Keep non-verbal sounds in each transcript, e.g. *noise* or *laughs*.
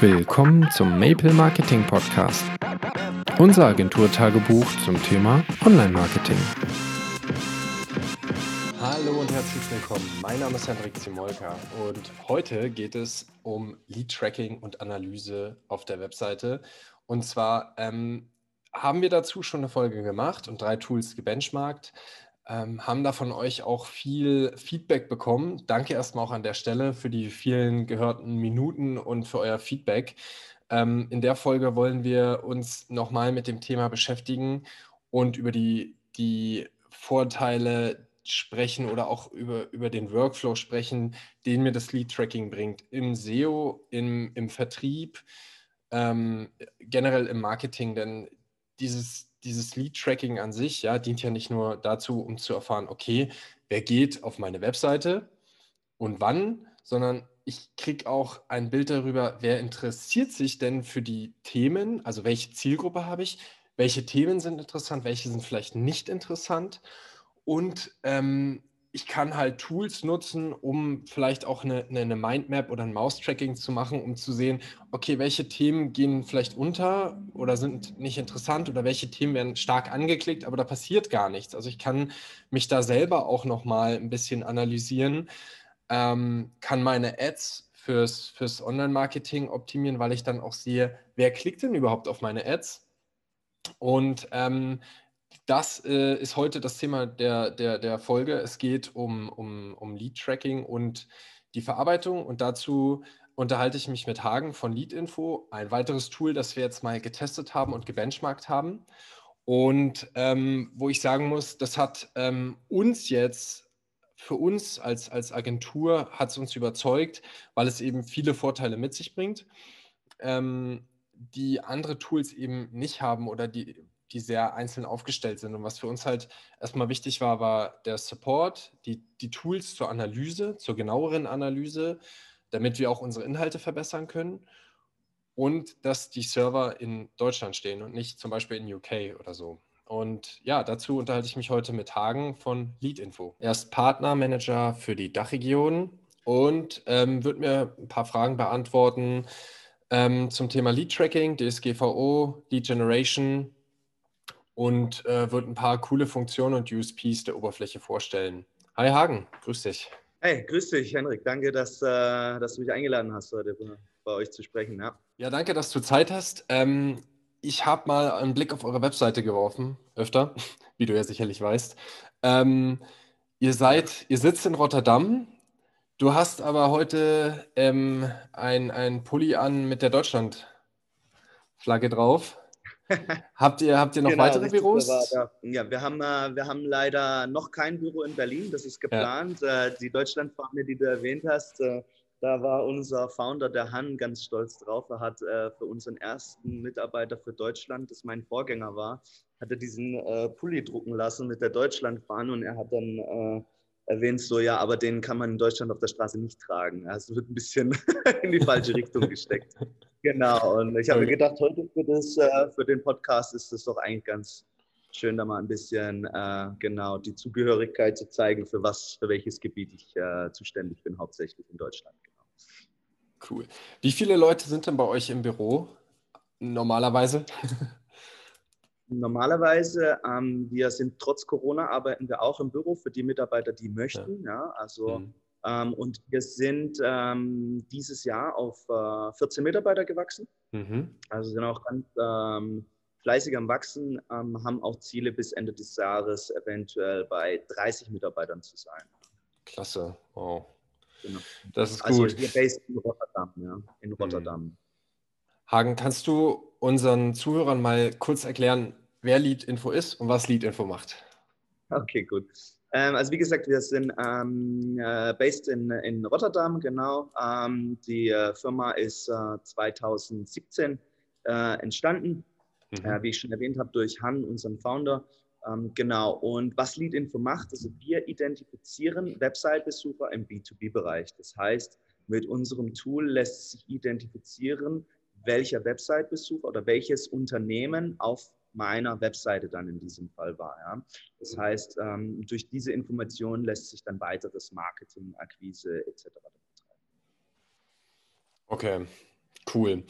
Willkommen zum Maple Marketing Podcast, unser Agenturtagebuch zum Thema Online-Marketing. Hallo und herzlich willkommen. Mein Name ist Hendrik Zimolka und heute geht es um Lead-Tracking und Analyse auf der Webseite. Und zwar ähm, haben wir dazu schon eine Folge gemacht und drei Tools gebenchmarkt ähm, haben da von euch auch viel Feedback bekommen. Danke erstmal auch an der Stelle für die vielen gehörten Minuten und für euer Feedback. Ähm, in der Folge wollen wir uns nochmal mit dem Thema beschäftigen und über die, die Vorteile sprechen oder auch über, über den Workflow sprechen, den mir das Lead-Tracking bringt. Im SEO, im, im Vertrieb, ähm, generell im Marketing, denn dieses, dieses Lead-Tracking an sich ja, dient ja nicht nur dazu, um zu erfahren, okay, wer geht auf meine Webseite und wann, sondern ich kriege auch ein Bild darüber, wer interessiert sich denn für die Themen, also welche Zielgruppe habe ich, welche Themen sind interessant, welche sind vielleicht nicht interessant. Und ähm, ich kann halt Tools nutzen, um vielleicht auch eine, eine Mindmap oder ein Mouse-Tracking zu machen, um zu sehen, okay, welche Themen gehen vielleicht unter oder sind nicht interessant oder welche Themen werden stark angeklickt, aber da passiert gar nichts. Also ich kann mich da selber auch nochmal ein bisschen analysieren, ähm, kann meine Ads fürs, fürs Online-Marketing optimieren, weil ich dann auch sehe, wer klickt denn überhaupt auf meine Ads? Und ähm, das äh, ist heute das Thema der, der, der Folge. Es geht um, um, um Lead-Tracking und die Verarbeitung. Und dazu unterhalte ich mich mit Hagen von Lead-Info, ein weiteres Tool, das wir jetzt mal getestet haben und gebenchmarkt haben. Und ähm, wo ich sagen muss, das hat ähm, uns jetzt, für uns als, als Agentur, hat es uns überzeugt, weil es eben viele Vorteile mit sich bringt, ähm, die andere Tools eben nicht haben oder die, die sehr einzeln aufgestellt sind. Und was für uns halt erstmal wichtig war, war der Support, die, die Tools zur Analyse, zur genaueren Analyse, damit wir auch unsere Inhalte verbessern können. Und dass die Server in Deutschland stehen und nicht zum Beispiel in UK oder so. Und ja, dazu unterhalte ich mich heute mit Hagen von Leadinfo. Er ist Partnermanager für die Dachregion und ähm, wird mir ein paar Fragen beantworten ähm, zum Thema Lead Tracking, DSGVO, Lead Generation, und äh, wird ein paar coole Funktionen und USPs der Oberfläche vorstellen. Hi Hagen, grüß dich. Hey, grüß dich, Henrik. Danke, dass, äh, dass du mich eingeladen hast, heute bei euch zu sprechen. Ja, ja danke, dass du Zeit hast. Ähm, ich habe mal einen Blick auf eure Webseite geworfen, öfter, *laughs* wie du ja sicherlich weißt. Ähm, ihr seid, ihr sitzt in Rotterdam. Du hast aber heute ähm, ein, ein Pulli an mit der Deutschland-Flagge drauf habt, ihr, habt ihr noch genau, weitere Büros? Ja, wir haben, äh, wir haben leider noch kein Büro in Berlin, das ist geplant. Ja. Äh, die Deutschlandfahne, die du erwähnt hast, äh, da war unser Founder, der Han, ganz stolz drauf. Er hat für unseren ersten Mitarbeiter für Deutschland, das mein Vorgänger war, hat er diesen Pulli drucken lassen mit der Deutschlandfahne und er hat dann äh, erwähnt so, ja, aber den kann man in Deutschland auf der Straße nicht tragen. Also wird ein bisschen *laughs* in die falsche Richtung gesteckt. *laughs* Genau, und ich habe mir gedacht, heute für, das, äh, für den Podcast ist es doch eigentlich ganz schön, da mal ein bisschen äh, genau die Zugehörigkeit zu zeigen, für was, für welches Gebiet ich äh, zuständig bin, hauptsächlich in Deutschland. Genau. Cool. Wie viele Leute sind denn bei euch im Büro normalerweise? Normalerweise, ähm, wir sind trotz Corona, arbeiten wir auch im Büro für die Mitarbeiter, die möchten. Ja, ja also mhm. Ähm, und wir sind ähm, dieses Jahr auf äh, 14 Mitarbeiter gewachsen. Mhm. Also sind auch ganz ähm, fleißig am Wachsen, ähm, haben auch Ziele bis Ende des Jahres eventuell bei 30 Mitarbeitern zu sein. Klasse, wow. Genau. Das ist also gut. Also wir based in Rotterdam, ja, in Rotterdam. Mhm. Hagen, kannst du unseren Zuhörern mal kurz erklären, wer Lead Info ist und was Lead Info macht? Okay, gut. Ähm, also wie gesagt, wir sind ähm, äh, based in, in Rotterdam, genau. Ähm, die äh, Firma ist äh, 2017 äh, entstanden, mhm. Äh, wie ich schon erwähnt habe, durch Han, unseren Founder. Ähm, genau. Und was Leadinfo macht, also wir identifizieren Website-Besucher im B2B-Bereich. Das heißt, mit unserem Tool lässt sich identifizieren, welcher Website-Besucher oder welches Unternehmen auf meiner Webseite dann in diesem Fall war. Ja. Das heißt, ähm, durch diese Informationen lässt sich dann weiteres Marketing, Akquise etc. betreiben. Okay, Cool.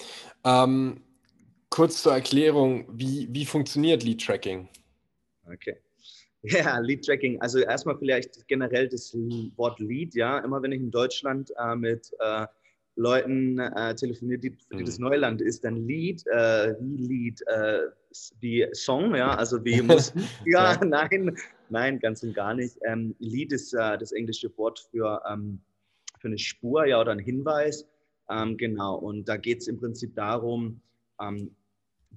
Ähm, kurz zur Erklärung, wie, wie funktioniert Lead Tracking? Okay. *laughs* Ja, Lead Tracking. Also erstmal vielleicht generell das Wort Lead, ja. Immer wenn ich in Deutschland äh, mit äh, Leuten äh, telefoniert, die, für die das mhm. Neuland ist, dann Lied, äh, wie Lied, wie Song, ja, also wie *laughs* Musik. ja, nein, nein, ganz und gar nicht. Ähm, Lied ist äh, das englische Wort für, ähm, für eine Spur, ja, oder ein Hinweis. Ähm, genau, und da geht es im Prinzip darum, ähm,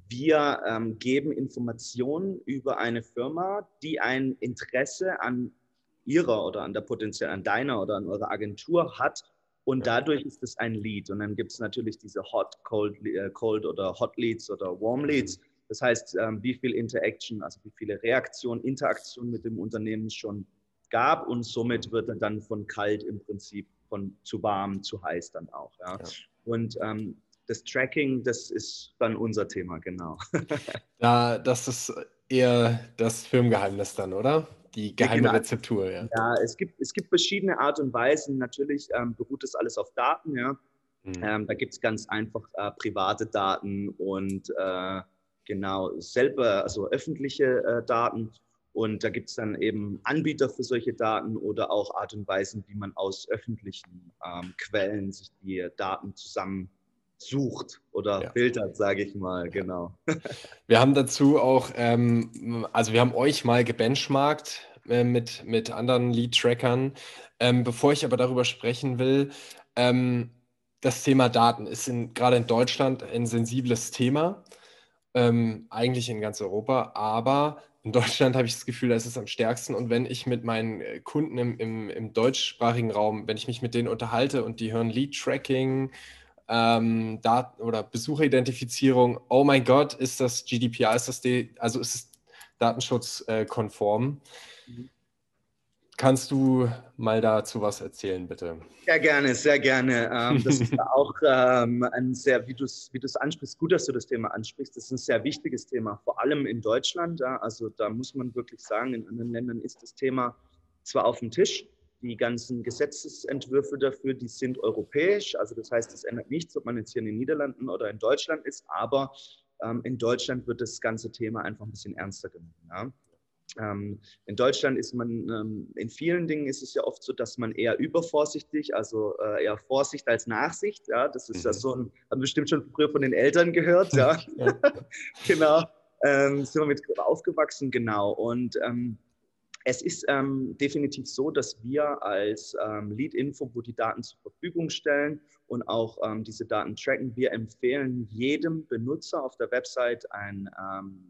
wir ähm, geben Informationen über eine Firma, die ein Interesse an ihrer oder an der potenziell an deiner oder an eurer Agentur hat und dadurch ist es ein Lead. Und dann gibt es natürlich diese Hot, Cold, äh, Cold oder Hot Leads oder Warm Leads. Das heißt, ähm, wie viel Interaction, also wie viele Reaktionen, Interaktion mit dem Unternehmen es schon gab und somit wird er dann von kalt im Prinzip von zu warm zu heiß dann auch. Ja. ja. Und ähm, das Tracking, das ist dann unser Thema, genau. *laughs* ja, das ist eher das Firmengeheimnis dann, oder? die geheime genau. Rezeptur, ja. Ja, es gibt, es gibt verschiedene Art und Weisen. Natürlich ähm, beruht das alles auf Daten, ja. Mhm. Ähm, da gibt es ganz einfach äh, private Daten und äh, genau selber, also öffentliche äh, Daten. Und da gibt es dann eben Anbieter für solche Daten oder auch Art und Weisen, wie man aus öffentlichen ähm, Quellen sich die Daten zusammen sucht oder ja. filtert, sage ich mal, genau. *laughs* Wir haben dazu auch, ähm, also wir haben euch mal gebenchmarkt äh, mit, mit anderen Lead-Trackern. Ähm, bevor ich aber darüber sprechen will, ähm, das Thema Daten ist in, gerade in Deutschland ein sensibles Thema, ähm, eigentlich in ganz Europa, aber in Deutschland habe ich das Gefühl, da ist es am stärksten. Und wenn ich mit meinen äh, Kunden im, im, im deutschsprachigen Raum, wenn ich mich mit denen unterhalte und die hören Lead-Tracking, ähm, Daten oder Besucheridentifizierung, oh mein Gott, ist das GDPR, ist das die, also ist es datenschutzkonform. Mhm. Kannst du mal dazu was erzählen, bitte? Sehr gerne, sehr gerne. Ähm, das ist auch *laughs* ähm, ein sehr, wie du es ansprichst, gut, dass du das Thema ansprichst. Das ist ein sehr wichtiges Thema, vor allem in Deutschland. Ja. Also da muss man wirklich sagen, in anderen Ländern ist das Thema zwar auf dem Tisch, die ganzen Gesetzesentwürfe dafür, die sind europäisch. Also das heißt, es ändert nichts, ob man jetzt hier in den Niederlanden oder in Deutschland ist, aber ähm, in Deutschland wird das ganze Thema einfach ein bisschen ernster genommen. Ja? Ähm, in Deutschland ist man, ähm, in vielen Dingen ist es ja oft so, dass man eher übervorsichtig, also äh, eher Vorsicht als Nachsicht, ja, das ist mhm. ja so ein, haben bestimmt schon früher von den Eltern gehört, ja, *laughs* ja. *laughs* genau, ähm, sind wir mit aufgewachsen, genau, und ähm, es ist ähm, definitiv so, dass wir als ähm, Lead-Info, wo die Daten zur Verfügung stellen und auch diese Daten tracken, wir empfehlen jedem Benutzer auf der Website ein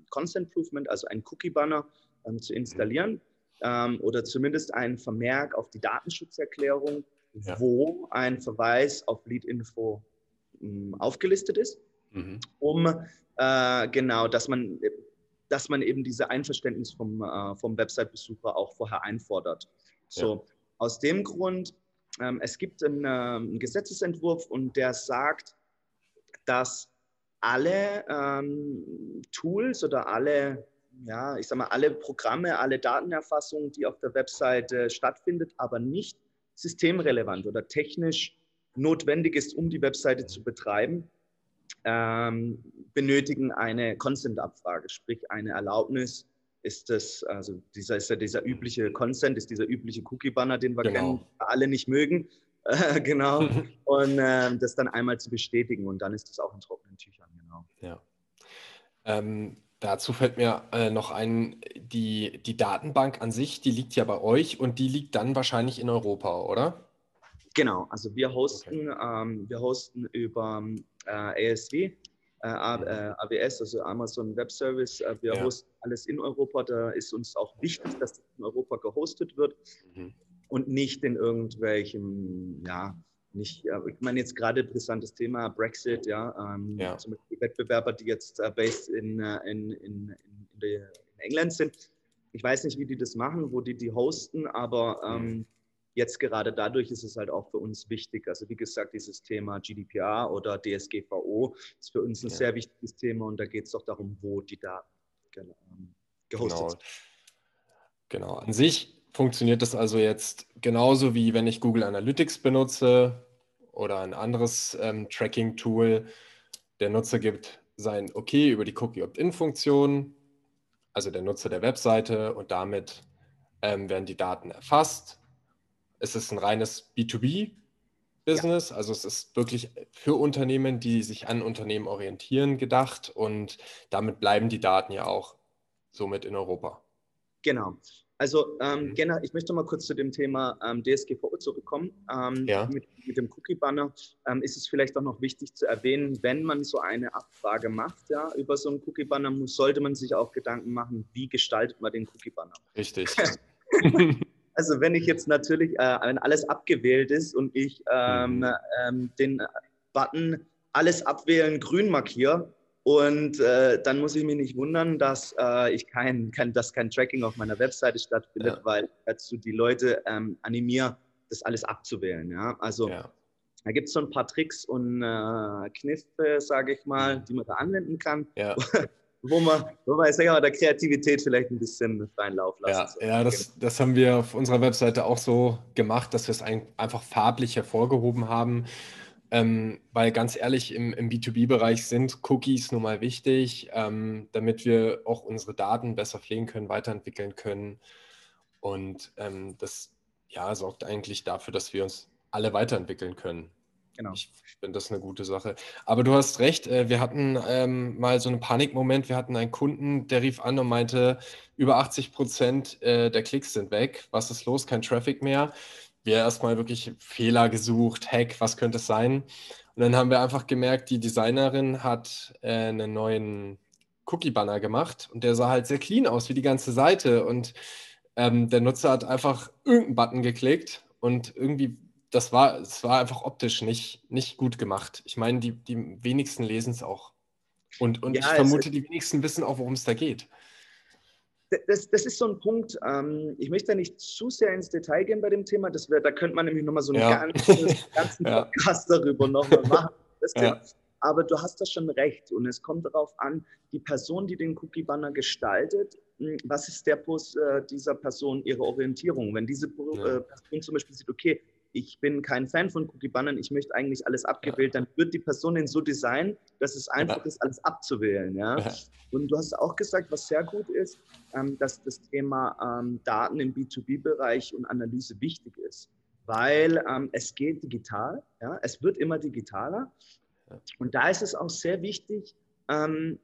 Consent Improvement, also ein Cookie-Banner ähm, zu installieren ähm, oder zumindest einen Vermerk auf die Datenschutzerklärung, ja. wo ein Verweis auf Lead-Info hm, aufgelistet ist, mhm. um äh, genau, dass man dass man eben diese Einverständnis vom, äh, vom Website-Besucher auch vorher einfordert. So, ja. aus dem Grund, ähm, es gibt einen, äh, einen, Gesetzesentwurf und der sagt, dass alle ähm, Tools oder alle, ja, ich sag mal, alle Programme, alle Datenerfassung, die auf der Webseite stattfindet, aber nicht systemrelevant oder technisch notwendig ist, um die Webseite zu betreiben, ähm, benötigen eine Consent-Abfrage, sprich eine Erlaubnis. Ist das, also dieser ist ja dieser übliche Consent, ist dieser übliche Cookie-Banner, den wir genau. kennen, alle nicht mögen. Äh, *laughs* genau. und äh, das dann einmal zu bestätigen und dann ist das auch in trockenen Tüchern, genau. Ja. Ähm, dazu fällt mir äh, noch ein, die, die Datenbank an sich, die liegt ja bei euch und die liegt dann wahrscheinlich in Europa, oder? Genau, also wir hosten, okay. ähm, wir hosten über äh, ASV, äh, AWS, äh, also Amazon Web Service. Äh, wir ja. hosten alles in Europa. Da ist uns auch wichtig, dass das in Europa gehostet wird mhm. und nicht in irgendwelchen, ja, nicht, ich meine jetzt gerade brisantes Thema Brexit, ja, ähm, ja. zum Beispiel Wettbewerber, die jetzt äh, based in, in, in, in, England sind. Ich weiß nicht, wie die das machen, wo die die hosten, aber ähm, mhm jetzt gerade dadurch ist es halt auch für uns wichtig. Also wie gesagt, dieses Thema GDPR oder DSGVO ist für uns ein ja. sehr wichtiges Thema und da geht es doch darum, wo die Daten genau, gehostet genau. sind. Genau, an sich funktioniert das also jetzt genauso wie wenn ich Google Analytics benutze oder ein anderes ähm, Tracking-Tool. Der Nutzer gibt sein Okay über die Cookie-Opt-in-Funktion, also der Nutzer der Webseite und damit ähm, werden die Daten erfasst. Es ist ein reines B2B-Business, ja. also es ist wirklich für Unternehmen, die sich an Unternehmen orientieren, gedacht und damit bleiben die Daten ja auch somit in Europa. Genau. Also ähm, mhm. ich möchte mal kurz zu dem Thema ähm, DSGVO zurückkommen. Ähm, ja. mit, mit, dem Cookie-Banner ähm, ist es vielleicht auch noch wichtig zu erwähnen, wenn man so eine Abfrage macht ja, über so einen Cookie-Banner, sollte man sich auch Gedanken machen, wie gestaltet man den Cookie-Banner. Richtig. *laughs* also wenn ich jetzt natürlich, äh, wenn alles abgewählt ist und ich ähm, mhm. Ähm, den Button alles abwählen grün markiere, und äh, dann muss ich mich nicht wundern, dass äh, ich kein, kein, dass kein Tracking auf meiner Webseite stattfindet, ja. weil dazu die Leute ähm, animiere, das alles abzuwählen. Ja? Also ja. da gibt es so ein paar Tricks und äh, Kniffe, sage ich mal, die man da anwenden kann. Ja. *laughs* wo man, wo man sag mal, der Kreativität vielleicht ein bisschen freien Lauf lassen Ja, ja das, das haben wir auf unserer Webseite auch so gemacht, dass wir es ein, einfach farblich hervorgehoben haben. Ähm, weil ganz ehrlich, im, im B2B-Bereich sind Cookies nun mal wichtig, ähm, damit wir auch unsere Daten besser pflegen können, weiterentwickeln können. Und ähm, das ja, sorgt eigentlich dafür, dass wir uns alle weiterentwickeln können. Genau. Ich finde das eine gute Sache. Aber du hast recht, äh, wir hatten ähm, mal so einen Panikmoment. Wir hatten einen Kunden, der rief an und meinte, über 80 Prozent äh, der Klicks sind weg. Was ist los? Kein Traffic mehr wir erstmal wirklich Fehler gesucht, Hack, was könnte es sein? Und dann haben wir einfach gemerkt, die Designerin hat äh, einen neuen Cookie-Banner gemacht und der sah halt sehr clean aus, wie die ganze Seite. Und ähm, der Nutzer hat einfach irgendeinen Button geklickt und irgendwie, das war, es war einfach optisch nicht, nicht gut gemacht. Ich meine, die, die wenigsten lesen es auch. Und, und ja, ich vermute, die wenigsten wissen auch, worum es da geht das, das ist so ein Punkt, ähm, ich möchte da nicht zu sehr ins Detail gehen bei dem Thema, das wär, da könnte man nämlich nochmal so einen ja. ganzen, *laughs* ganzen ja. Podcast darüber nochmal *laughs* machen. Ja. Aber du hast da schon recht und es kommt darauf an, die Person, die den Cookie-Banner gestaltet, hm, was ist der Post äh, dieser Person, ihre Orientierung? Wenn diese äh, Person zum Beispiel sieht, okay, ich bin kein Fan von Cookie-Bannern, ich möchte eigentlich alles abgewählt, ja. dann wird die Person den so designen, dass es einfach ja. ist, alles abzuwählen. Ja? ja? Und du hast auch gesagt, was sehr gut ist, ähm, dass das Thema ähm, Daten im B2B-Bereich und Analyse wichtig ist, weil ähm, es geht digital, ja? es wird immer digitaler. Und da ist es auch sehr wichtig, ähm,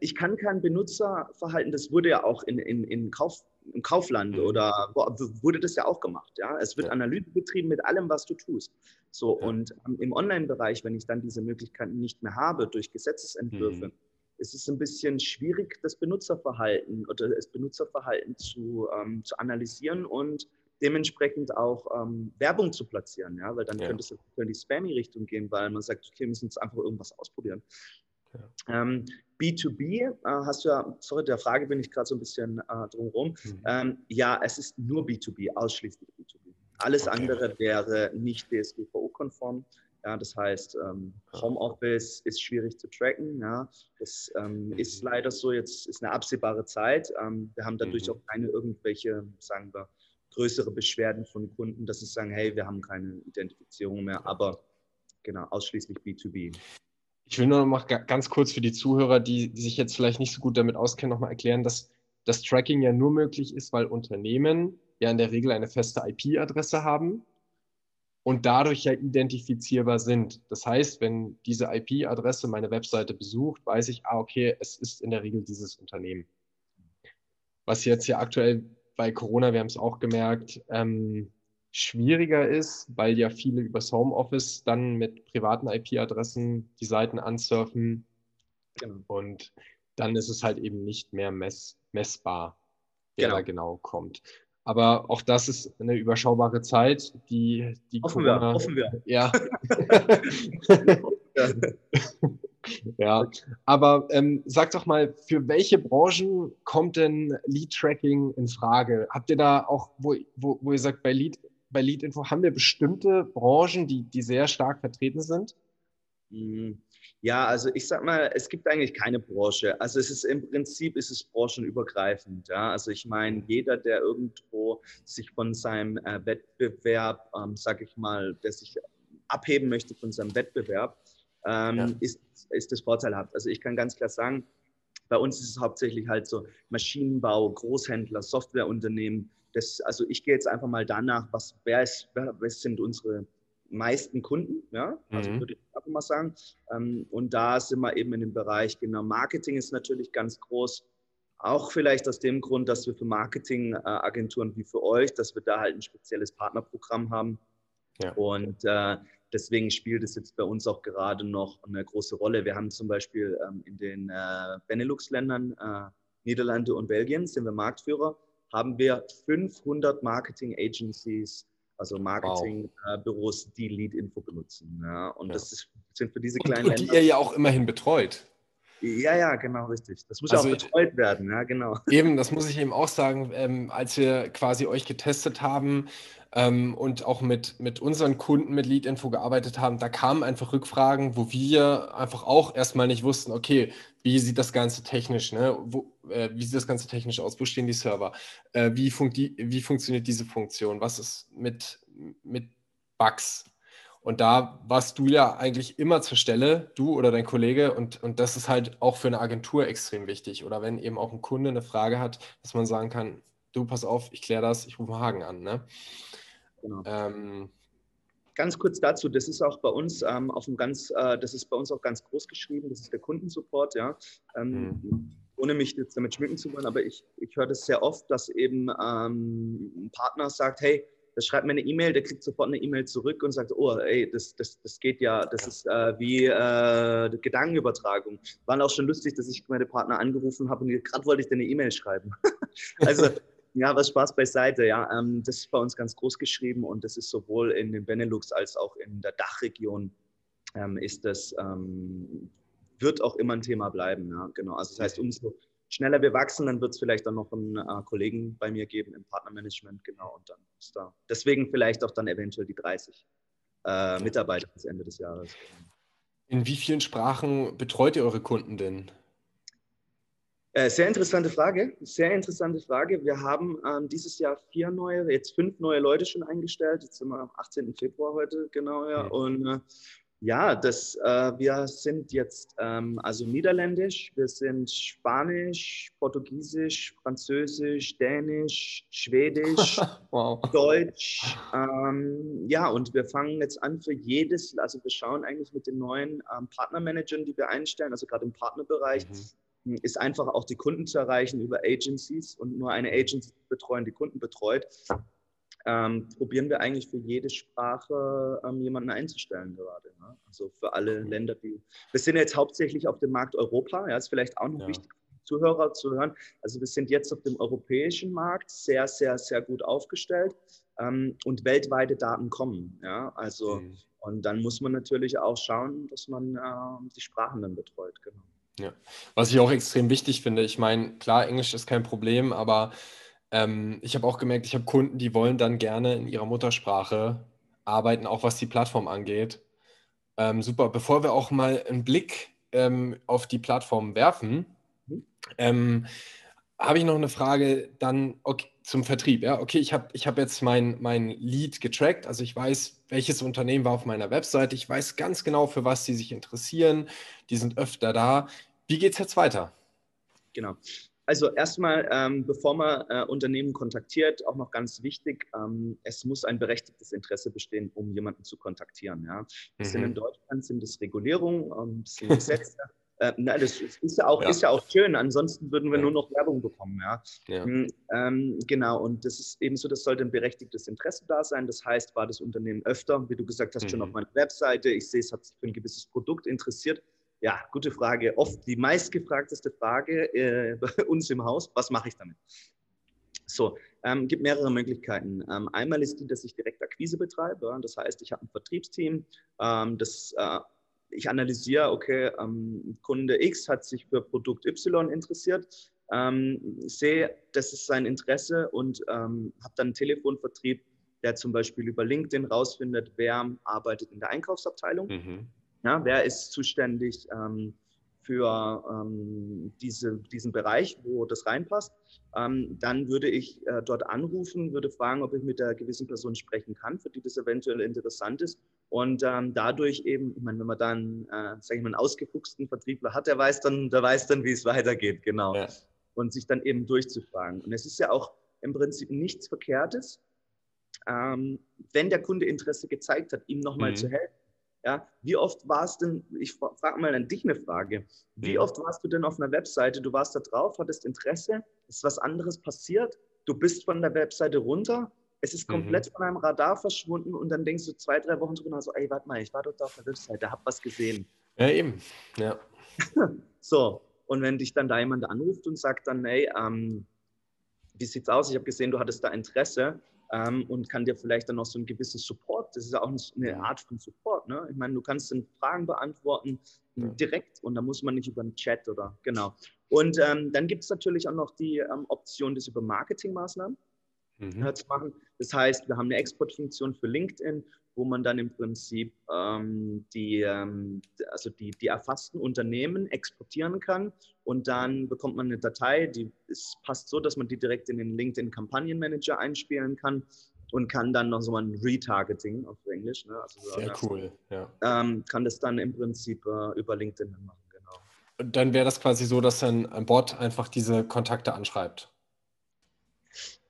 ich kann kein Benutzerverhalten, das wurde ja auch in, in, in Kauf im Kaufland mhm. oder wurde das ja auch gemacht. Ja? Es wird ja. Analyse betrieben mit allem, was du tust. So, ja. und ähm, im Online-Bereich, wenn ich dann diese Möglichkeiten nicht mehr habe durch Gesetzesentwürfe, mhm. ist es ein bisschen schwierig, das Benutzerverhalten oder das Benutzerverhalten zu, ähm, zu analysieren und dementsprechend auch ähm, Werbung zu platzieren, ja, weil dann ja. könnte es in die Spammy-Richtung gehen, weil man sagt, okay, wir müssen jetzt einfach irgendwas ausprobieren. Ja. Ähm, B2B, äh, hast du ja, sorry, der Frage bin ich gerade so ein bisschen äh, drumherum. Mhm. Ähm, ja, es ist nur B2B, ausschließlich B2B. Alles okay. andere wäre nicht DSGVO-konform. Ja, das heißt, ähm, Homeoffice ist schwierig zu tracken. Ja. Das ähm, mhm. ist leider so, jetzt ist eine absehbare Zeit. Ähm, wir haben dadurch mhm. auch keine irgendwelche, sagen wir, größere Beschwerden von Kunden, dass sie sagen, hey, wir haben keine Identifizierung mehr, aber genau, ausschließlich B2B. Ich will nur noch mal ganz kurz für die Zuhörer, die, die sich jetzt vielleicht nicht so gut damit auskennen, noch mal erklären, dass das Tracking ja nur möglich ist, weil Unternehmen ja in der Regel eine feste IP-Adresse haben und dadurch ja identifizierbar sind. Das heißt, wenn diese IP-Adresse meine Webseite besucht, weiß ich, ah, okay, es ist in der Regel dieses Unternehmen. Was jetzt ja aktuell bei Corona, wir haben es auch gemerkt, ähm, schwieriger ist, weil ja viele übers Homeoffice dann mit privaten IP-Adressen die Seiten ansurfen. Genau. Und dann ist es halt eben nicht mehr mess messbar, wer genau. da genau kommt. Aber auch das ist eine überschaubare Zeit, die die hoffen Corona, wir, hoffen wir. Ja. *laughs* *laughs* ja, aber ähm, sag doch mal, für welche Branchen kommt denn Lead-Tracking in Frage? Habt ihr da auch, wo, wo, wo ihr sagt, bei Lead bei Leadinfo, haben wir bestimmte Branchen, die, die sehr stark vertreten sind? Mhm. Ja, also ich sag mal, es gibt eigentlich keine Branche. Also es ist im Prinzip ist es branchenübergreifend. Ja? Also ich meine, jeder, der irgendwo sich von seinem äh, Wettbewerb, ähm, sag ich mal, der sich abheben möchte von seinem Wettbewerb, ähm, ja. ist, ist das vorteilhaft. Also ich kann ganz klar sagen, bei uns ist es hauptsächlich halt so Maschinenbau, Großhändler, Softwareunternehmen. Das, also ich gehe jetzt einfach mal danach, was, wer, ist, wer, wer sind unsere meisten Kunden, ja, also mhm. würde ich einfach mal sagen. Ähm, und da sind wir eben in dem Bereich, genau, Marketing ist natürlich ganz groß. Auch vielleicht aus dem Grund, dass wir für Marketingagenturen wie für euch, dass wir da halt ein spezielles Partnerprogramm haben. Ja. Und äh, deswegen spielt es jetzt bei uns auch gerade noch eine große Rolle. Wir haben zum Beispiel ähm, in den äh, Benelux-Ländern, äh, Niederlande und Belgien, sind wir Marktführer, haben wir 500 Marketing-Agencies, also Marketingbüros, wow. äh, die Lead-Info benutzen. Ja? Und ja. das ist, sind für diese kleinen und, und die ihr ja auch immerhin betreut. Ja, ja, genau, richtig. Das muss also, auch betreut werden, ja, genau. *laughs* Eben, das muss ich eben auch sagen, ähm, als wir quasi euch getestet haben ähm, und auch mit, mit unseren Kunden mit Lead-Info gearbeitet haben, da kamen einfach Rückfragen, wo wir einfach auch erstmal nicht wussten, okay, wie sieht das Ganze technisch, ne? Wo, äh, wie sieht das Ganze technisch aus? Wo stehen die Server? Äh, wie, fun die, wie funktioniert diese Funktion? Was ist mit, mit Bugs? Und da warst du ja eigentlich immer zur Stelle, du oder dein Kollege. Und, und das ist halt auch für eine Agentur extrem wichtig. Oder wenn eben auch ein Kunde eine Frage hat, dass man sagen kann, du pass auf, ich kläre das, ich rufe Hagen an. Ne? Genau. Ähm, ganz kurz dazu, das ist auch bei uns ähm, auf dem ganz, äh, das ist bei uns auch ganz groß geschrieben, das ist der Kundensupport, ja. Ähm, mhm. Ohne mich jetzt damit schmücken zu wollen, aber ich, ich höre das sehr oft, dass eben ähm, ein Partner sagt, hey, der schreibt mir eine E-Mail, der kriegt sofort eine E-Mail zurück und sagt, oh, ey, das, das, das geht ja, das ist äh, wie äh, Gedankenübertragung. War auch schon lustig, dass ich meine Partner angerufen habe und gerade wollte ich dir eine E-Mail schreiben. *laughs* also, ja, was Spaß beiseite, ja. Ähm, das ist bei uns ganz groß geschrieben und das ist sowohl in den Benelux als auch in der Dachregion ähm, ist das, ähm, wird auch immer ein Thema bleiben, ja, genau. Also das heißt, umso schneller wir wachsen, dann wird es vielleicht auch noch einen äh, Kollegen bei mir geben im Partnermanagement, genau. Und dann ist da. Deswegen vielleicht auch dann eventuell die 30 äh, Mitarbeiter bis Ende des Jahres. In wie vielen Sprachen betreut ihr eure Kunden denn? Äh, sehr interessante Frage. Sehr interessante Frage. Wir haben ähm, dieses Jahr vier neue, jetzt fünf neue Leute schon eingestellt. Jetzt sind wir am 18. Februar heute, genau, ja. Mhm. Und äh, ja, das, äh, wir sind jetzt ähm, also Niederländisch, wir sind Spanisch, Portugiesisch, Französisch, Dänisch, Schwedisch, *laughs* wow. Deutsch. Ähm, ja, und wir fangen jetzt an für jedes, also wir schauen eigentlich mit den neuen ähm, Partnermanagern, die wir einstellen, also gerade im Partnerbereich, mhm. ist einfach auch die Kunden zu erreichen über Agencies und nur eine Agency betreuen, die Kunden betreut ähm, probieren wir eigentlich für jede Sprache ähm, jemanden einzustellen gerade. Ne? Also für alle mhm. Länder, die. Wir sind jetzt hauptsächlich auf dem Markt Europa, ja, ist vielleicht auch noch ja. wichtig. Zuhörer zu hören. Also wir sind jetzt auf dem europäischen Markt sehr, sehr, sehr gut aufgestellt ähm, und weltweite Daten kommen. Ja? Also mhm. und dann muss man natürlich auch schauen, dass man äh, die Sprachen dann betreut. Genau. Ja. Was ich auch extrem wichtig finde. Ich meine, klar, Englisch ist kein Problem, aber ähm, ich habe auch gemerkt, ich habe Kunden, die wollen dann gerne in ihrer Muttersprache arbeiten, auch was die Plattform angeht. Ähm, super. Bevor wir auch mal einen Blick ähm, auf die Plattform werfen, mhm. ähm, habe ich noch eine Frage dann okay, zum Vertrieb. Ja, okay, ich habe ich hab jetzt mein, mein Lead getrackt, also ich weiß, welches Unternehmen war auf meiner Webseite, ich weiß ganz genau, für was sie sich interessieren, die sind öfter da. Wie geht es jetzt weiter? Genau. Also erstmal, ähm, bevor man äh, Unternehmen kontaktiert, auch noch ganz wichtig, ähm, es muss ein berechtigtes Interesse bestehen, um jemanden zu kontaktieren. Ja? Das mhm. sind in Deutschland sind es Regulierungen, ähm, sind *laughs* Gesetze. äh, na, das ist ja, auch, ja. ist ja auch schön, ansonsten würden wir ja. nur noch Werbung bekommen. Ja? ja. Hm, ähm, genau, und das ist eben so, das sollte ein berechtigtes Interesse da sein. Das heißt, war das Unternehmen öfter, wie du gesagt hast, mhm. schon auf meiner Webseite, ich sehe, es hat sich für ein gewisses Produkt interessiert, ja, gute Frage. Oft die meistgefragteste Frage äh, *laughs* bei uns im Haus, was mache ich damit? So, ähm, gibt mehrere Möglichkeiten. Ähm, einmal ist die, dass ich direkt Akquise betreibe. Das heißt, ich habe ein Vertriebsteam, ähm, das äh, ich analysiere, okay, ähm, Kunde X hat sich für Produkt Y interessiert, ähm, sehe, das ist sein Interesse und ähm, habe dann einen Telefonvertrieb, der zum Beispiel über LinkedIn rausfindet, wer arbeitet in der Einkaufsabteilung. Mhm. Ja, wer ist zuständig ähm, für ähm, diese, diesen Bereich, wo das reinpasst? Ähm, dann würde ich äh, dort anrufen, würde fragen, ob ich mit der gewissen Person sprechen kann, für die das eventuell interessant ist. Und ähm, dadurch eben, ich meine, wenn man dann, äh, sage ich mal, einen ausgefuchsten Vertriebler hat, der weiß dann, der weiß dann, wie es weitergeht, genau. Ja. Und sich dann eben durchzufragen. Und es ist ja auch im Prinzip nichts Verkehrtes, ähm, wenn der Kunde Interesse gezeigt hat, ihm nochmal mhm. zu helfen. Ja, wie oft war es denn, ich frage mal an dich eine Frage, wie mhm. oft warst du denn auf einer Webseite, du warst da drauf, hattest Interesse, ist was anderes passiert, du bist von der Webseite runter, es ist komplett mhm. von deinem Radar verschwunden und dann denkst du zwei, drei Wochen drüber so, ey, warte mal, ich war dort auf der Webseite, hab was gesehen. Ja, eben, ja. *laughs* so, und wenn dich dann da jemand anruft und sagt dann, ey, ähm, wie sieht's aus? Ich habe gesehen, du hattest da Interesse ähm, und kann dir vielleicht dann noch so ein gewisses Support, das ist ja auch eine Art von Support. Ne? Ich meine, du kannst dann Fragen beantworten ja. direkt und da muss man nicht über einen Chat oder genau. Und ähm, dann gibt es natürlich auch noch die ähm, Option, das über Marketingmaßnahmen mhm. äh, zu machen. Das heißt, wir haben eine Exportfunktion für LinkedIn, wo man dann im Prinzip ähm, die, ähm, also die, die erfassten Unternehmen exportieren kann und dann bekommt man eine Datei, die ist, passt so, dass man die direkt in den LinkedIn Kampagnenmanager einspielen kann und kann dann noch so ein Retargeting auf Englisch. Ne? Also so Sehr cool, ja. Ähm, kann das dann im Prinzip äh, über LinkedIn machen, genau. Und dann wäre das quasi so, dass dann ein Bot einfach diese Kontakte anschreibt.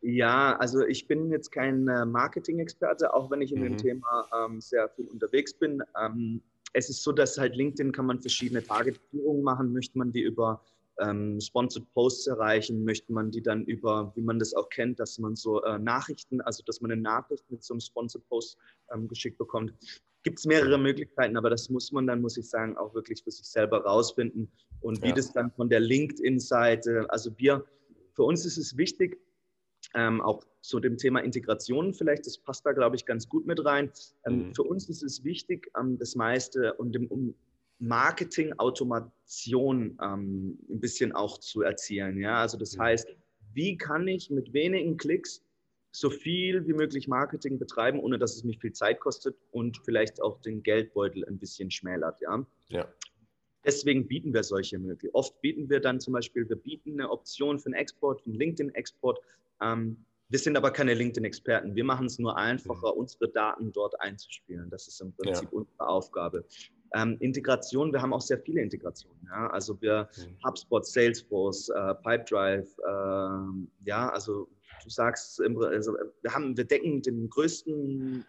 Ja, also ich bin jetzt kein äh, Marketing-Experte, auch wenn ich in mhm. dem Thema ähm, sehr viel unterwegs bin. Ähm, es ist so, dass halt LinkedIn kann man verschiedene Targetierungen machen. Möchte man die über ähm, Sponsored Posts erreichen, möchte man die dann über, wie man das auch kennt, dass man so äh, Nachrichten, also dass man eine Nachricht mit so einem Sponsored Post ähm, geschickt bekommt. Gibt es mehrere Möglichkeiten, aber das muss man dann, muss ich sagen, auch wirklich für sich selber rausfinden. Und wie ja. das dann von der LinkedIn-Seite, also wir, für uns ist es wichtig, ähm, auch zu dem Thema Integration vielleicht, das passt da, glaube ich, ganz gut mit rein. Ähm, mhm. Für uns ist es wichtig, ähm, das meiste und dem um Marketing-Automation ähm, ein bisschen auch zu erzielen. Ja? Also das mhm. heißt, wie kann ich mit wenigen Klicks so viel wie möglich Marketing betreiben, ohne dass es mich viel Zeit kostet und vielleicht auch den Geldbeutel ein bisschen schmälert. Ja. ja. Deswegen bieten wir solche Möglichkeiten. Oft bieten wir dann zum Beispiel, wir bieten eine Option für einen Export, einen LinkedIn-Export, ähm, wir sind aber keine LinkedIn-Experten. Wir machen es nur einfacher, mhm. unsere Daten dort einzuspielen. Das ist im Prinzip ja. unsere Aufgabe. Ähm, Integration, wir haben auch sehr viele Integrationen. Ja? Also wir mhm. HubSpot, Salesforce, äh, Pipedrive, äh, ja, also du sagst, also wir, haben, wir decken den größten,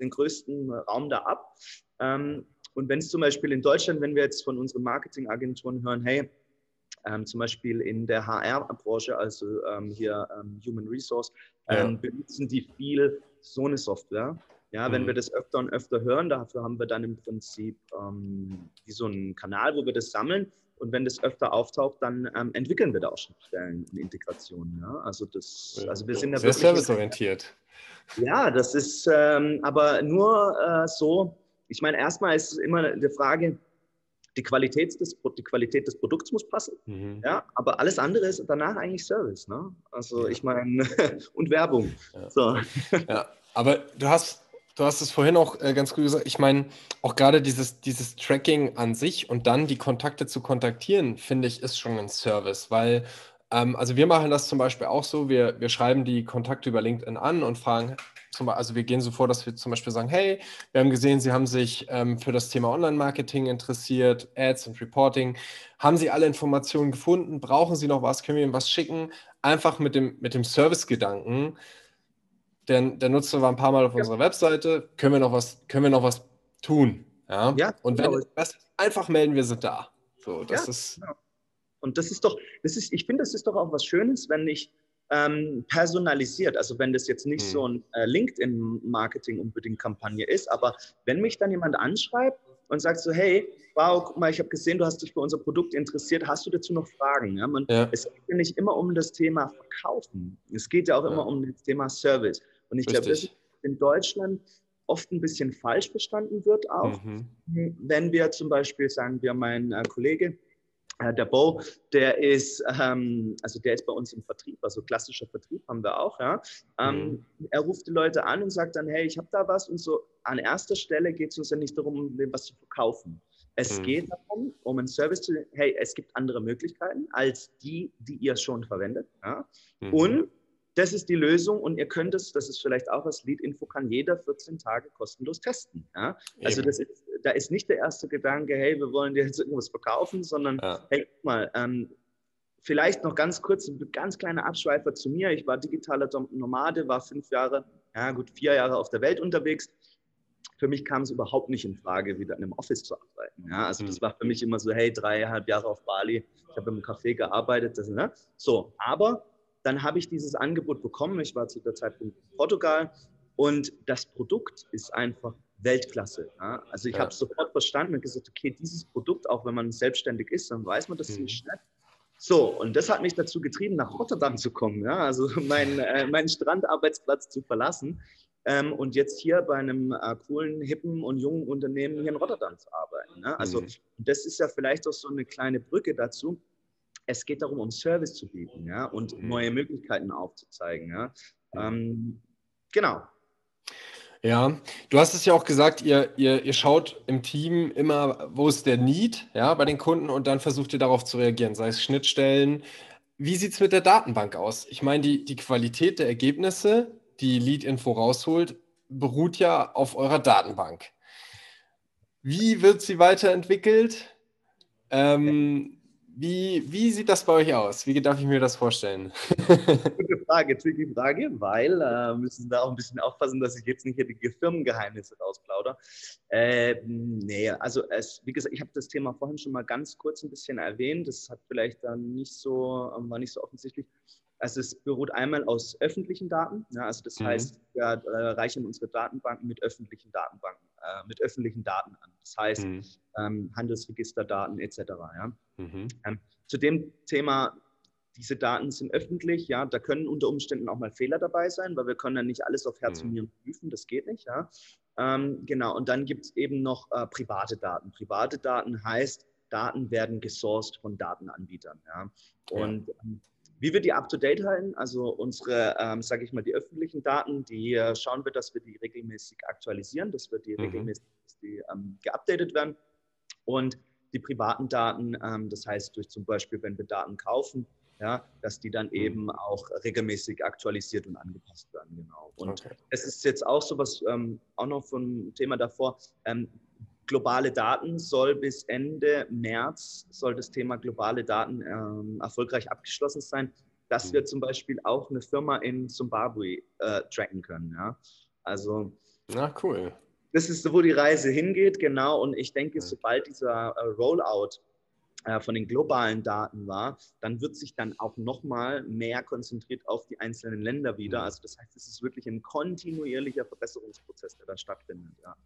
den größten Raum da ab. Ähm, und wenn es zum Beispiel in Deutschland, wenn wir jetzt von unseren Marketingagenturen hören, hey, ähm, zum Beispiel in der HR-Branche, also ähm, hier ähm, Human Resource, ja. Ähm, benutzen die viel so eine Software. Ja, wenn mhm. wir das öfter und öfter hören, dafür haben wir dann im Prinzip ähm, wie so einen Kanal, wo wir das sammeln. Und wenn das öfter auftaucht, dann ähm, entwickeln wir da auch schon Stellen und Integrationen. Ja? Also, das, also wir sind da Sehr serviceorientiert. Ja, das ist aber nur äh, so. Ich meine, erstmal ist es immer eine Frage, die Qualität des, die Qualität des Produkts muss passen, mhm. ja, aber alles andere ist danach eigentlich Service. Ne? Also ich meine, *laughs* und Werbung. Ja. So. *laughs* ja, aber du hast, du hast es vorhin auch äh, ganz gut gesagt, ich meine, auch gerade dieses, dieses Tracking an sich und dann die Kontakte zu kontaktieren, finde ich, ist schon ein Service, weil ähm, also wir machen das zum Beispiel auch so, wir, wir schreiben die Kontakte über LinkedIn an und fragen, zum, also wir gehen so vor, dass wir zum Beispiel sagen, hey, wir haben gesehen, Sie haben sich ähm, für das Thema Online-Marketing interessiert, Ads und Reporting. Haben Sie alle Informationen gefunden? Brauchen Sie noch was? Können wir Ihnen was schicken? Einfach mit dem, mit dem Service-Gedanken. Der, der Nutzer war ein paar Mal auf ja. unserer Webseite. Können wir noch was, können wir noch was tun? Ja. ja und wenn genau. das einfach melden, wir sind da. So, das ja, ist. Genau. Und das ist doch, das ist, ich finde, das ist doch auch was Schönes, wenn ich ähm, personalisiert. Also wenn das jetzt nicht mhm. so ein äh, LinkedIn-Marketing unbedingt Kampagne ist, aber wenn mich dann jemand anschreibt und sagt so, hey, wow, guck mal, ich habe gesehen, du hast dich für unser Produkt interessiert, hast du dazu noch Fragen? Ja, man, ja. Es geht ja nicht immer um das Thema Verkaufen, es geht ja auch ja. immer um das Thema Service. Und ich glaube, das ist in Deutschland oft ein bisschen falsch verstanden wird auch, mhm. wenn wir zum Beispiel sagen, wir, mein äh, Kollege, der Bo, der ist, ähm, also der ist bei uns im Vertrieb, also klassischer Vertrieb haben wir auch. Ja. Ähm, mhm. Er ruft die Leute an und sagt dann, hey, ich habe da was und so. An erster Stelle geht es uns ja nicht darum, was zu verkaufen. Es mhm. geht darum, um einen Service zu, hey, es gibt andere Möglichkeiten als die, die ihr schon verwendet. Ja. Mhm. Und das ist die Lösung und ihr könnt es, das ist vielleicht auch was, Lead-Info kann jeder 14 Tage kostenlos testen. Ja? Also das ist, da ist nicht der erste Gedanke, hey, wir wollen dir jetzt irgendwas verkaufen, sondern ja. hey, guck mal, ähm, vielleicht noch ganz kurz, ein ganz kleiner Abschweifer zu mir. Ich war digitaler Nomade, war fünf Jahre, ja gut, vier Jahre auf der Welt unterwegs. Für mich kam es überhaupt nicht in Frage, wieder in einem Office zu arbeiten. Ja? Also das mhm. war für mich immer so, hey, dreieinhalb Jahre auf Bali, ich habe im Café gearbeitet. Das, ne? So, aber dann habe ich dieses Angebot bekommen. Ich war zu der Zeitpunkt in Portugal und das Produkt ist einfach Weltklasse. Ja? Also ich ja. habe sofort verstanden und gesagt, okay, dieses Produkt, auch wenn man selbstständig ist, dann weiß man das mhm. ziemlich schnell. So, und das hat mich dazu getrieben, nach Rotterdam zu kommen, ja? also *laughs* mein, äh, meinen Strandarbeitsplatz zu verlassen ähm, und jetzt hier bei einem äh, coolen, hippen und jungen Unternehmen hier in Rotterdam zu arbeiten. Ja? Also mhm. das ist ja vielleicht auch so eine kleine Brücke dazu es geht darum, um Service zu bieten ja, und mhm. neue Möglichkeiten aufzuzeigen. Ja. Ähm, genau. Ja, du hast es ja auch gesagt, ihr, ihr, ihr schaut im Team immer, wo ist der Need ja, bei den Kunden und dann versucht ihr darauf zu reagieren, sei es Schnittstellen. Wie sieht es mit der Datenbank aus? Ich meine, die, die Qualität der Ergebnisse, die Lead-Info rausholt, beruht ja auf eurer Datenbank. Wie wird sie weiterentwickelt? Ähm, wie, wie sieht das bei euch aus? Wie darf ich mir das vorstellen? *laughs* Gute Frage, tricky Frage, weil äh, müssen da auch ein bisschen aufpassen, dass ich jetzt nicht hier die Firmengeheimnisse rausplaudere. Äh, nee, also es, wie gesagt, ich habe das Thema vorhin schon mal ganz kurz ein bisschen erwähnt. Das hat vielleicht dann nicht so, war nicht so offensichtlich. Also es beruht einmal aus öffentlichen Daten. Ja, also das mhm. heißt, wir äh, reichern unsere Datenbanken mit öffentlichen Datenbanken, äh, mit öffentlichen Daten an. Das heißt, mhm. ähm, Handelsregisterdaten etc. Ja. Mhm. Ähm, zu dem Thema, diese Daten sind öffentlich, ja, da können unter Umständen auch mal Fehler dabei sein, weil wir können ja nicht alles auf Herz und mhm. Nieren prüfen, das geht nicht, ja. Ähm, genau, und dann gibt es eben noch äh, private Daten. Private Daten heißt, Daten werden gesourced von Datenanbietern, ja. Und ja. Ähm, wie wir die up-to-date halten, also unsere, ähm, sage ich mal, die öffentlichen Daten, die äh, schauen wir, dass wir die regelmäßig aktualisieren, dass wir die mhm. regelmäßig die, ähm, geupdatet werden. Und die privaten Daten, ähm, das heißt durch zum Beispiel, wenn wir Daten kaufen, ja, dass die dann mhm. eben auch regelmäßig aktualisiert und angepasst werden. Genau. Und okay. es ist jetzt auch so was, ähm, auch noch vom Thema davor, ähm, globale Daten soll bis Ende März, soll das Thema globale Daten ähm, erfolgreich abgeschlossen sein, dass wir mhm. zum Beispiel auch eine Firma in Zimbabwe äh, tracken können. Ja? Also. Na, cool das ist, wo die Reise hingeht, genau. Und ich denke, sobald dieser äh, Rollout äh, von den globalen Daten war, dann wird sich dann auch nochmal mehr konzentriert auf die einzelnen Länder wieder. Also das heißt, es ist wirklich ein kontinuierlicher Verbesserungsprozess, der da stattfindet. Ja.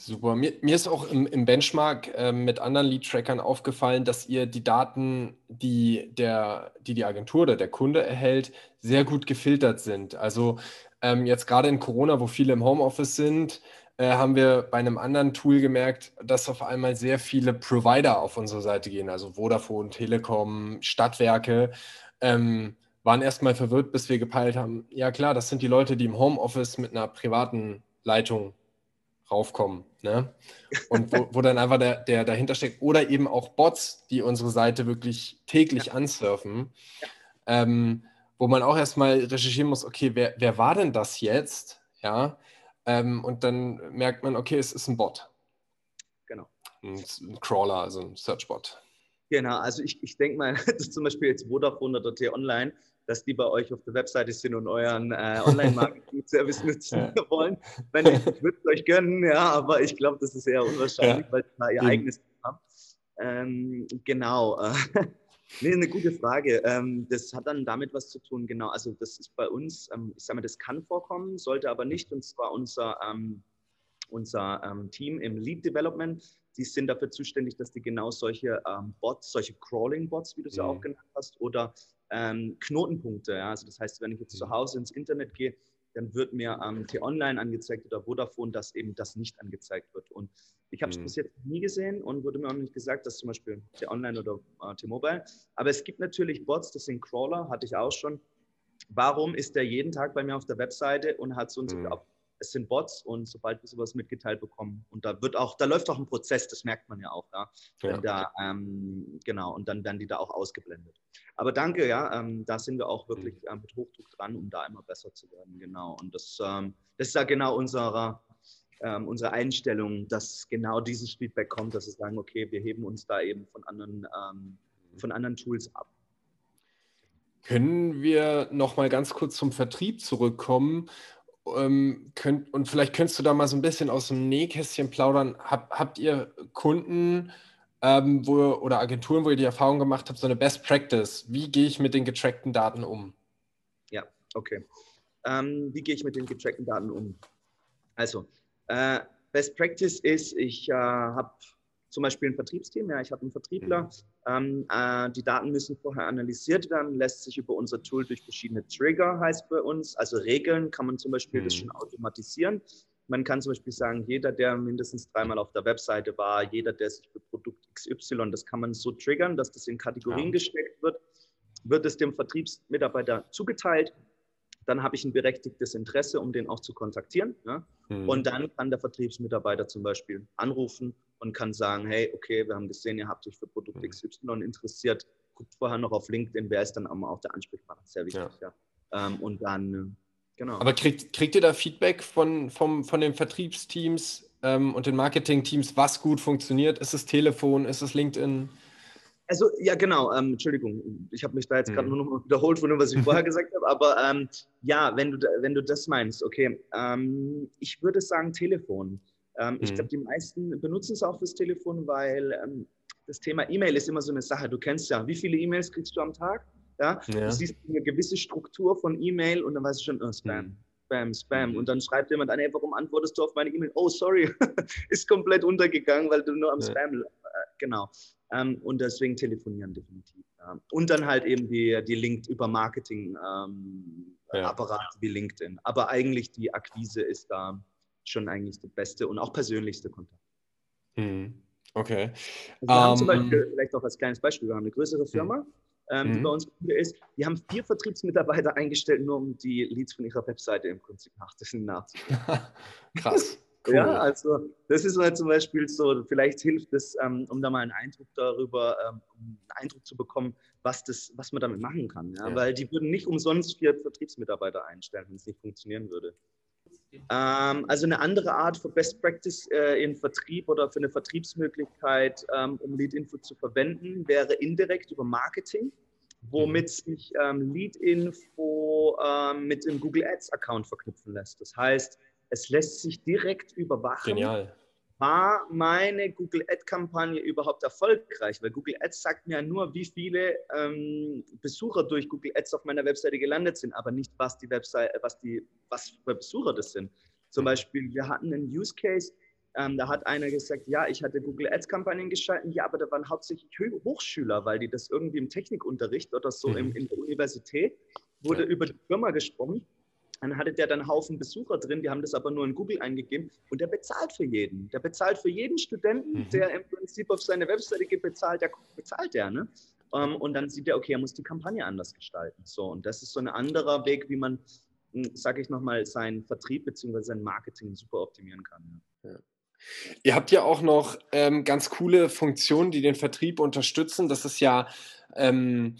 Super. Mir, mir, ist auch im, im Benchmark äh, mit anderen Lead-Trackern aufgefallen, dass ihr die Daten, die, der, die die Agentur oder der Kunde erhält, sehr gut gefiltert sind. Also ähm, jetzt gerade in Corona, wo viele im Homeoffice sind, äh, haben wir bei einem anderen Tool gemerkt, dass auf einmal sehr viele Provider auf unsere Seite gehen, also Vodafone, Telekom, Stadtwerke. Ähm, waren erstmal verwirrt, bis wir gepeilt haben, ja klar, das sind die Leute, die im Homeoffice mit einer privaten Leitung raufkommen. Ne? Und wo, wo dann einfach der, der dahinter steckt. Oder eben auch Bots, die unsere Seite wirklich täglich ja. ansurfen. Ja. Ähm, wo man auch erstmal recherchieren muss, okay, wer, wer war denn das jetzt? Ja. Ähm, und dann merkt man, okay, es ist ein Bot. Genau. Ein, ein Crawler, also ein Searchbot. Genau, also ich, ich denke mal, dass *laughs* zum Beispiel jetzt Vodafone oder T-Online, dass die bei euch auf der Webseite sind und euren äh, Online-Marketing-Service nutzen ja. *laughs* wollen. Wenn ich, ich würde es euch gönnen, ja, aber ich glaube, das ist eher unwahrscheinlich, ja. weil sie da ihr mhm. eigenes haben. Ähm, genau. *laughs* Nee, eine gute Frage. Ähm, das hat dann damit was zu tun, genau. Also das ist bei uns, ähm, ich sage mal, das kann vorkommen, sollte aber nicht. Und zwar unser, ähm, unser Team im Lead Development, die sind dafür zuständig, dass die genau solche Bots, solche Crawling-Bots, wie du sie mhm. auch genannt hast, oder Knotenpunkte. Ja? Also das heißt, wenn ich jetzt zu mhm. Hause ins Internet gehe, dann wird mir ähm, T-Online angezeigt oder Vodafone, dass eben das nicht angezeigt wird. Und ich habe es mhm. bis jetzt nie gesehen und wurde mir auch nicht gesagt, dass zum Beispiel T-Online oder äh, T-Mobile. Aber es gibt natürlich Bots, das sind Crawler, hatte ich auch schon. Warum ist der jeden Tag bei mir auf der Webseite und hat so und so mhm. Es sind Bots und sobald wir sowas mitgeteilt bekommen, und da wird auch, da läuft auch ein Prozess, das merkt man ja auch, ja. ja. Da, ähm, genau, und dann werden die da auch ausgeblendet. Aber danke, ja, ähm, da sind wir auch wirklich äh, mit Hochdruck dran, um da immer besser zu werden, genau. Und das, ähm, das ist ja genau unserer, ähm, unsere Einstellung, dass genau dieses Feedback kommt, dass wir sagen, okay, wir heben uns da eben von anderen, ähm, von anderen Tools ab. Können wir noch mal ganz kurz zum Vertrieb zurückkommen? Ähm, könnt, und vielleicht könntest du da mal so ein bisschen aus dem Nähkästchen plaudern. Hab, habt ihr Kunden ähm, wo, oder Agenturen, wo ihr die Erfahrung gemacht habt, so eine Best Practice? Wie gehe ich mit den getrackten Daten um? Ja, okay. Ähm, wie gehe ich mit den getrackten Daten um? Also, äh, Best Practice ist, ich äh, habe zum Beispiel ein Vertriebsteam, ja, ich habe einen Vertriebler. Mhm. Ähm, äh, die Daten müssen vorher analysiert werden, lässt sich über unser Tool durch verschiedene Trigger, heißt bei uns, also Regeln, kann man zum Beispiel mhm. das schon automatisieren. Man kann zum Beispiel sagen, jeder, der mindestens dreimal auf der Webseite war, jeder, der sich für Produkt XY, das kann man so triggern, dass das in Kategorien ja. gesteckt wird, wird es dem Vertriebsmitarbeiter zugeteilt dann habe ich ein berechtigtes Interesse, um den auch zu kontaktieren. Ja? Mhm. Und dann kann der Vertriebsmitarbeiter zum Beispiel anrufen und kann sagen, hey, okay, wir haben gesehen, ihr habt euch für Produkt mhm. XY interessiert, guckt vorher noch auf LinkedIn, wer ist dann auch der Ansprechpartner, sehr wichtig. Ja. ja. Ähm, und dann, äh, genau. Aber kriegt, kriegt ihr da Feedback von, vom, von den Vertriebsteams ähm, und den Marketingteams, was gut funktioniert? Ist es Telefon, ist es LinkedIn? Also ja, genau. Ähm, Entschuldigung, ich habe mich da jetzt gerade mhm. nur noch mal wiederholt von dem, was ich vorher gesagt habe. Aber ähm, ja, wenn du, wenn du das meinst, okay. Ähm, ich würde sagen Telefon. Mhm. Ich glaube, die meisten benutzen es auch fürs Telefon, weil ähm, das Thema E-Mail ist immer so eine Sache. Du kennst ja, wie viele E-Mails kriegst du am Tag? Ja? ja. Du siehst eine gewisse Struktur von E-Mail und dann weißt du schon, oh, Spam. Mhm. Spam, Spam. Mhm. Und dann schreibt jemand an, hey, warum antwortest du auf meine E-Mail? Oh, sorry, *laughs* ist komplett untergegangen, weil du nur am ja. Spam. Äh, genau. Ähm, und deswegen telefonieren definitiv. Ja. Und dann halt eben die, die Linked über Marketing-Apparat ähm, ja. wie LinkedIn. Aber eigentlich die Akquise ist da schon eigentlich der beste und auch persönlichste Kontakt. Mhm. Okay. Also wir um, haben zum ähm, Beispiel, vielleicht auch als kleines Beispiel, wir haben eine größere Firma, ähm, die mhm. bei uns ist. Die haben vier Vertriebsmitarbeiter eingestellt, nur um die Leads von ihrer Webseite im Prinzip *laughs* nachzuziehen. *laughs* Krass. Cool. Ja, also das ist halt zum Beispiel so, vielleicht hilft es, ähm, um da mal einen Eindruck darüber, ähm, einen Eindruck zu bekommen, was, das, was man damit machen kann. Ja? Ja. Weil die würden nicht umsonst vier Vertriebsmitarbeiter einstellen, wenn es nicht funktionieren würde. Ähm, also eine andere Art für Best Practice äh, in Vertrieb oder für eine Vertriebsmöglichkeit, ähm, um Lead-Info zu verwenden, wäre indirekt über Marketing womit mhm. sich ähm, Lead-Info ähm, mit dem Google Ads-Account verknüpfen lässt. Das heißt, es lässt sich direkt überwachen. Genial. War meine Google Ad-Kampagne überhaupt erfolgreich? Weil Google Ads sagt mir ja nur, wie viele ähm, Besucher durch Google Ads auf meiner Webseite gelandet sind, aber nicht, was die Website, äh, was die, was für Besucher das sind. Zum mhm. Beispiel, wir hatten einen Use Case, ähm, da hat einer gesagt, ja, ich hatte Google Ads-Kampagnen geschalten, ja, aber da waren hauptsächlich Hochschüler, weil die das irgendwie im Technikunterricht oder so mhm. in, in der Universität wurde ja. über die Firma gesprochen dann hatte der dann Haufen Besucher drin, die haben das aber nur in Google eingegeben und der bezahlt für jeden. Der bezahlt für jeden Studenten, mhm. der im Prinzip auf seine Webseite geht, bezahlt, der bezahlt der. Ne? Um, ähm, und dann sieht er, okay, er muss die Kampagne anders gestalten. So, und das ist so ein anderer Weg, wie man, hm, sage ich nochmal, seinen Vertrieb bzw. sein Marketing super optimieren kann. Ja. Ja. Ihr habt ja auch noch ähm, ganz coole Funktionen, die den Vertrieb unterstützen. Das ist ja ähm,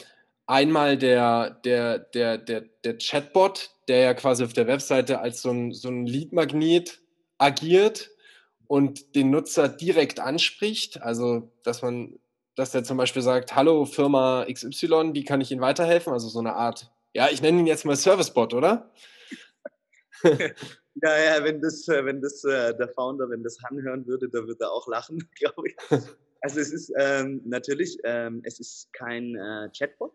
einmal der, der, der, der, der Chatbot, der ja quasi auf der Webseite als so ein, so ein Leadmagnet agiert und den Nutzer direkt anspricht. Also, dass man, dass der zum Beispiel sagt, hallo Firma XY, wie kann ich Ihnen weiterhelfen? Also so eine Art, ja, ich nenne ihn jetzt mal Servicebot, oder? *laughs* ja, ja, wenn das, äh, wenn das äh, der Founder, wenn das anhören würde, da würde er auch lachen, *laughs* glaube ich. Also es ist ähm, natürlich, ähm, es ist kein äh, Chatbot,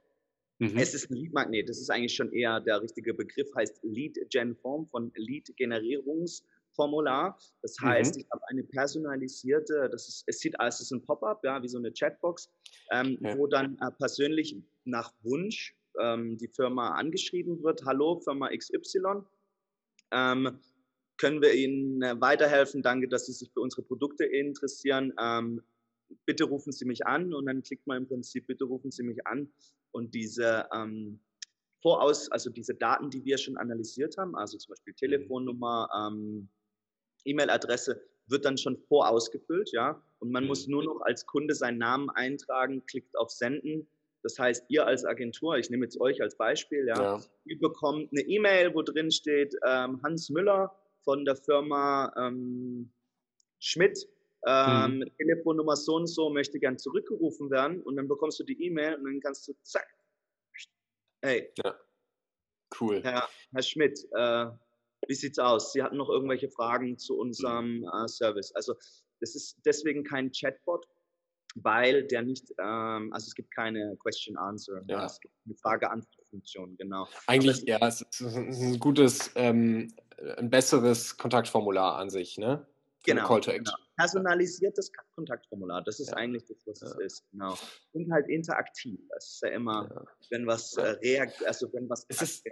Mhm. Es ist ein Lead-Magnet. Das ist eigentlich schon eher der richtige Begriff, heißt Lead-Gen-Form von Lead-Generierungsformular. Das heißt, mhm. ich habe eine personalisierte, das ist, es sieht aus, es ist ein Pop-up, ja, wie so eine Chatbox, ähm, ja. wo dann äh, persönlich nach Wunsch ähm, die Firma angeschrieben wird. Hallo, Firma XY. Ähm, können wir Ihnen äh, weiterhelfen? Danke, dass Sie sich für unsere Produkte interessieren. Bitte rufen Sie mich an und dann klickt man im Prinzip, bitte rufen Sie mich an und diese ähm, voraus, also diese Daten, die wir schon analysiert haben, also zum Beispiel Telefonnummer, ähm, E-Mail-Adresse, wird dann schon vorausgefüllt, ja. Und man muss nur noch als Kunde seinen Namen eintragen, klickt auf Senden. Das heißt, ihr als Agentur, ich nehme jetzt euch als Beispiel, ja, ja. ihr bekommt eine E-Mail, wo drin steht, ähm, Hans Müller von der Firma ähm, Schmidt, ähm, mhm. Telefonnummer so und so möchte gern zurückgerufen werden und dann bekommst du die E-Mail und dann kannst du zack, hey, ja. cool. Herr, Herr Schmidt, äh, wie sieht's aus? Sie hatten noch irgendwelche Fragen zu unserem mhm. äh, Service. Also das ist deswegen kein Chatbot, weil der nicht, ähm, also es gibt keine Question-Answer, ja. es gibt eine Frage-Antwort-Funktion, genau. Eigentlich, ja, es ist ein gutes, ähm, ein besseres Kontaktformular an sich, ne? Genau, Call to Action. genau. Personalisiertes Kontaktformular, das ist ja. eigentlich das, was ja. es ist, genau. Und halt interaktiv, das ist ja immer, ja. wenn was äh, reagiert, also wenn was es ist,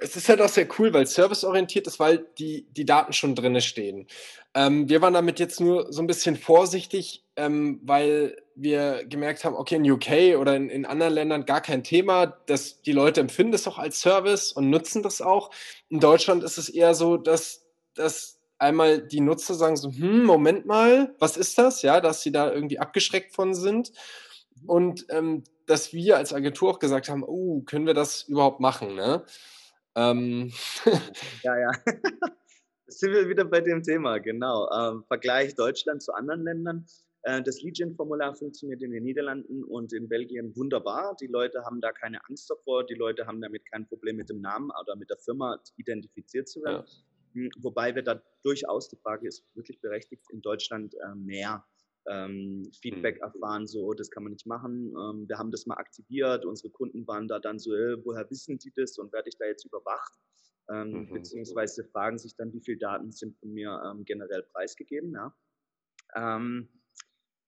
es ist halt auch sehr cool, weil serviceorientiert ist, weil die, die Daten schon drin stehen. Ähm, wir waren damit jetzt nur so ein bisschen vorsichtig, ähm, weil wir gemerkt haben, okay, in UK oder in, in anderen Ländern gar kein Thema, dass die Leute empfinden es auch als Service und nutzen das auch. In Deutschland ist es eher so, dass, dass einmal die Nutzer sagen so, hm, Moment mal, was ist das? Ja, dass sie da irgendwie abgeschreckt von sind. Und ähm, dass wir als Agentur auch gesagt haben, oh, können wir das überhaupt machen? Ne? Ähm. *laughs* ja, ja. *laughs* Sind wir wieder bei dem Thema, genau. Ähm, Vergleich Deutschland zu anderen Ländern. Äh, das Legion-Formular funktioniert in den Niederlanden und in Belgien wunderbar. Die Leute haben da keine Angst davor. Die Leute haben damit kein Problem mit dem Namen oder mit der Firma identifiziert zu werden. Ja. Hm, wobei wir da durchaus, die Frage ist wirklich berechtigt, in Deutschland äh, mehr ähm, Feedback mhm. erfahren, so, das kann man nicht machen. Ähm, wir haben das mal aktiviert, unsere Kunden waren da dann so, äh, woher wissen die das und werde ich da jetzt überwacht? Ähm, mhm. Beziehungsweise fragen sich dann, wie viele Daten sind von mir ähm, generell preisgegeben. Ja?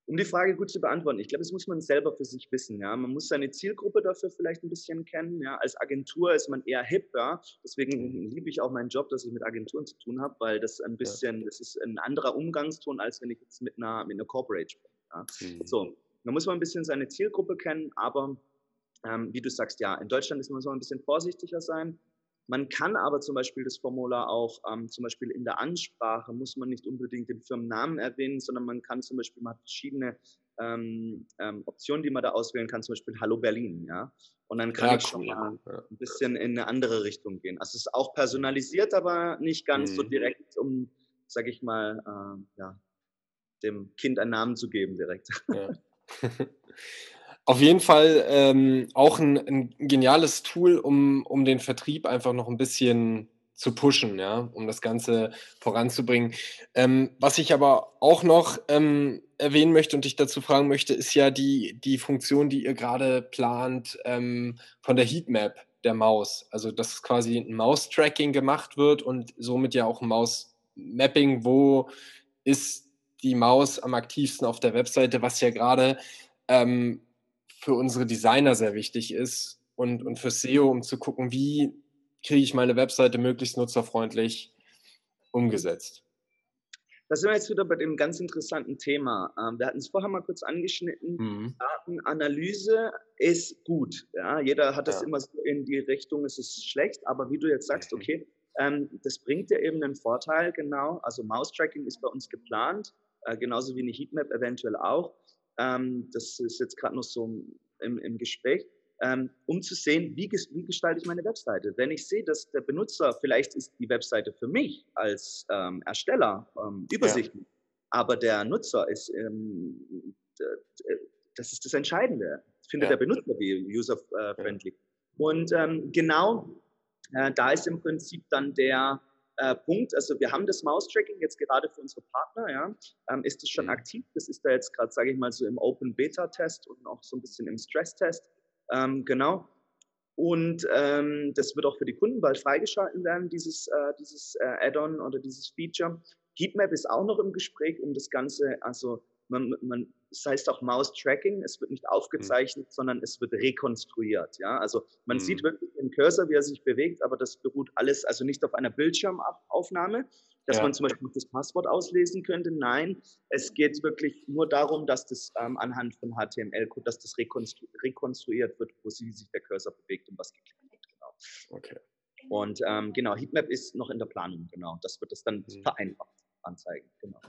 Um die Frage gut zu beantworten, ich glaube, das muss man selber für sich wissen. Ja? Man muss seine Zielgruppe dafür vielleicht ein bisschen kennen. Ja? Als Agentur ist man eher hip. Ja? Deswegen liebe ich auch meinen Job, dass ich mit Agenturen zu tun habe, weil das ein bisschen, ja. das ist ein anderer Umgangston, als wenn ich jetzt mit einer, mit einer Corporate spreche. Ja? Mhm. So, da muss man ein bisschen seine Zielgruppe kennen, aber ähm, wie du sagst, ja, in Deutschland ist man so ein bisschen vorsichtiger sein. Man kann aber zum Beispiel das Formular auch, ähm, zum Beispiel in der Ansprache, muss man nicht unbedingt den Firmennamen erwähnen, sondern man kann zum Beispiel, man hat verschiedene ähm, ähm, Optionen, die man da auswählen kann, zum Beispiel Hallo Berlin, ja. Und dann kann ja, ich schon mal ein bisschen in eine andere Richtung gehen. Also es ist auch personalisiert, aber nicht ganz mhm. so direkt, um, sag ich mal, äh, ja, dem Kind einen Namen zu geben direkt. Ja. *laughs* *laughs* Auf jeden Fall ähm, auch ein, ein, geniales Tool, um, um den Vertrieb einfach noch ein bisschen zu pushen, ja, um das Ganze voranzubringen. Ähm, was ich aber auch noch ähm, erwähnen möchte und dich dazu fragen möchte, ist ja die, die Funktion, die ihr gerade plant ähm, von der Heatmap der Maus. Also, dass quasi ein Maustracking gemacht wird und somit ja auch ein Mausmapping, wo ist die Maus am aktivsten auf der Webseite, was ja gerade ähm, für unsere Designer sehr wichtig ist und, und für SEO, um zu gucken, wie kriege ich meine Webseite möglichst nutzerfreundlich umgesetzt. Da sind wir jetzt wieder bei dem ganz interessanten Thema. Ähm, wir hatten es vorher mal kurz angeschnitten. Mhm. Datenanalyse ist gut. Ja, jeder hat das ja. immer so in die Richtung, es ist schlecht, aber wie du jetzt sagst, mhm. okay, ähm, das bringt dir eben einen Vorteil, genau. Also Mouse-Tracking ist bei uns geplant, äh, genauso wie eine Heatmap eventuell auch. Ähm, das ist jetzt gerade noch so im, im Gespräch, ähm, um zu sehen, wie, wie, gestalte ich meine Webseite. Wenn ich sehe, dass der Benutzer, vielleicht ist die Webseite für mich als ähm, Ersteller ähm, übersichtlich, ja. aber der Nutzer ist, ähm, das ist das Entscheidende. Findet ja. der Benutzer die user-friendly? Ja. Und ähm, genau äh, da ist im Prinzip dann der, äh, Punkt. Also wir haben das Mouse-Tracking jetzt gerade für unsere Partner, ja. Ähm, ist es schon mhm. aktiv? Das ist da jetzt gerade, sage ich mal, so im Open-Beta-Test und auch so ein bisschen im Stress-Test. Ähm, genau. Und ähm, das wird auch für die Kunden bald freigeschalten werden, dieses, äh, dieses äh, Add-on oder dieses Feature. Heatmap ist auch noch im Gespräch, um das Ganze, also man, man, das heißt auch Mouse-Tracking, es wird nicht aufgezeichnet, mhm. sondern es wird rekonstruiert. Ja? Also man mhm. sieht wirklich den Cursor, wie er sich bewegt, aber das beruht alles, also nicht auf einer Bildschirmaufnahme, dass ja. man zum Beispiel das Passwort auslesen könnte. Nein, es geht wirklich nur darum, dass das ähm, anhand von HTML-Code, dass das rekonstru rekonstruiert wird, wo sich der Cursor bewegt und was geklickt wird. Genau. Okay. Und ähm, genau, Heatmap ist noch in der Planung, genau. Das wird es dann mhm. vereinfacht anzeigen, genau.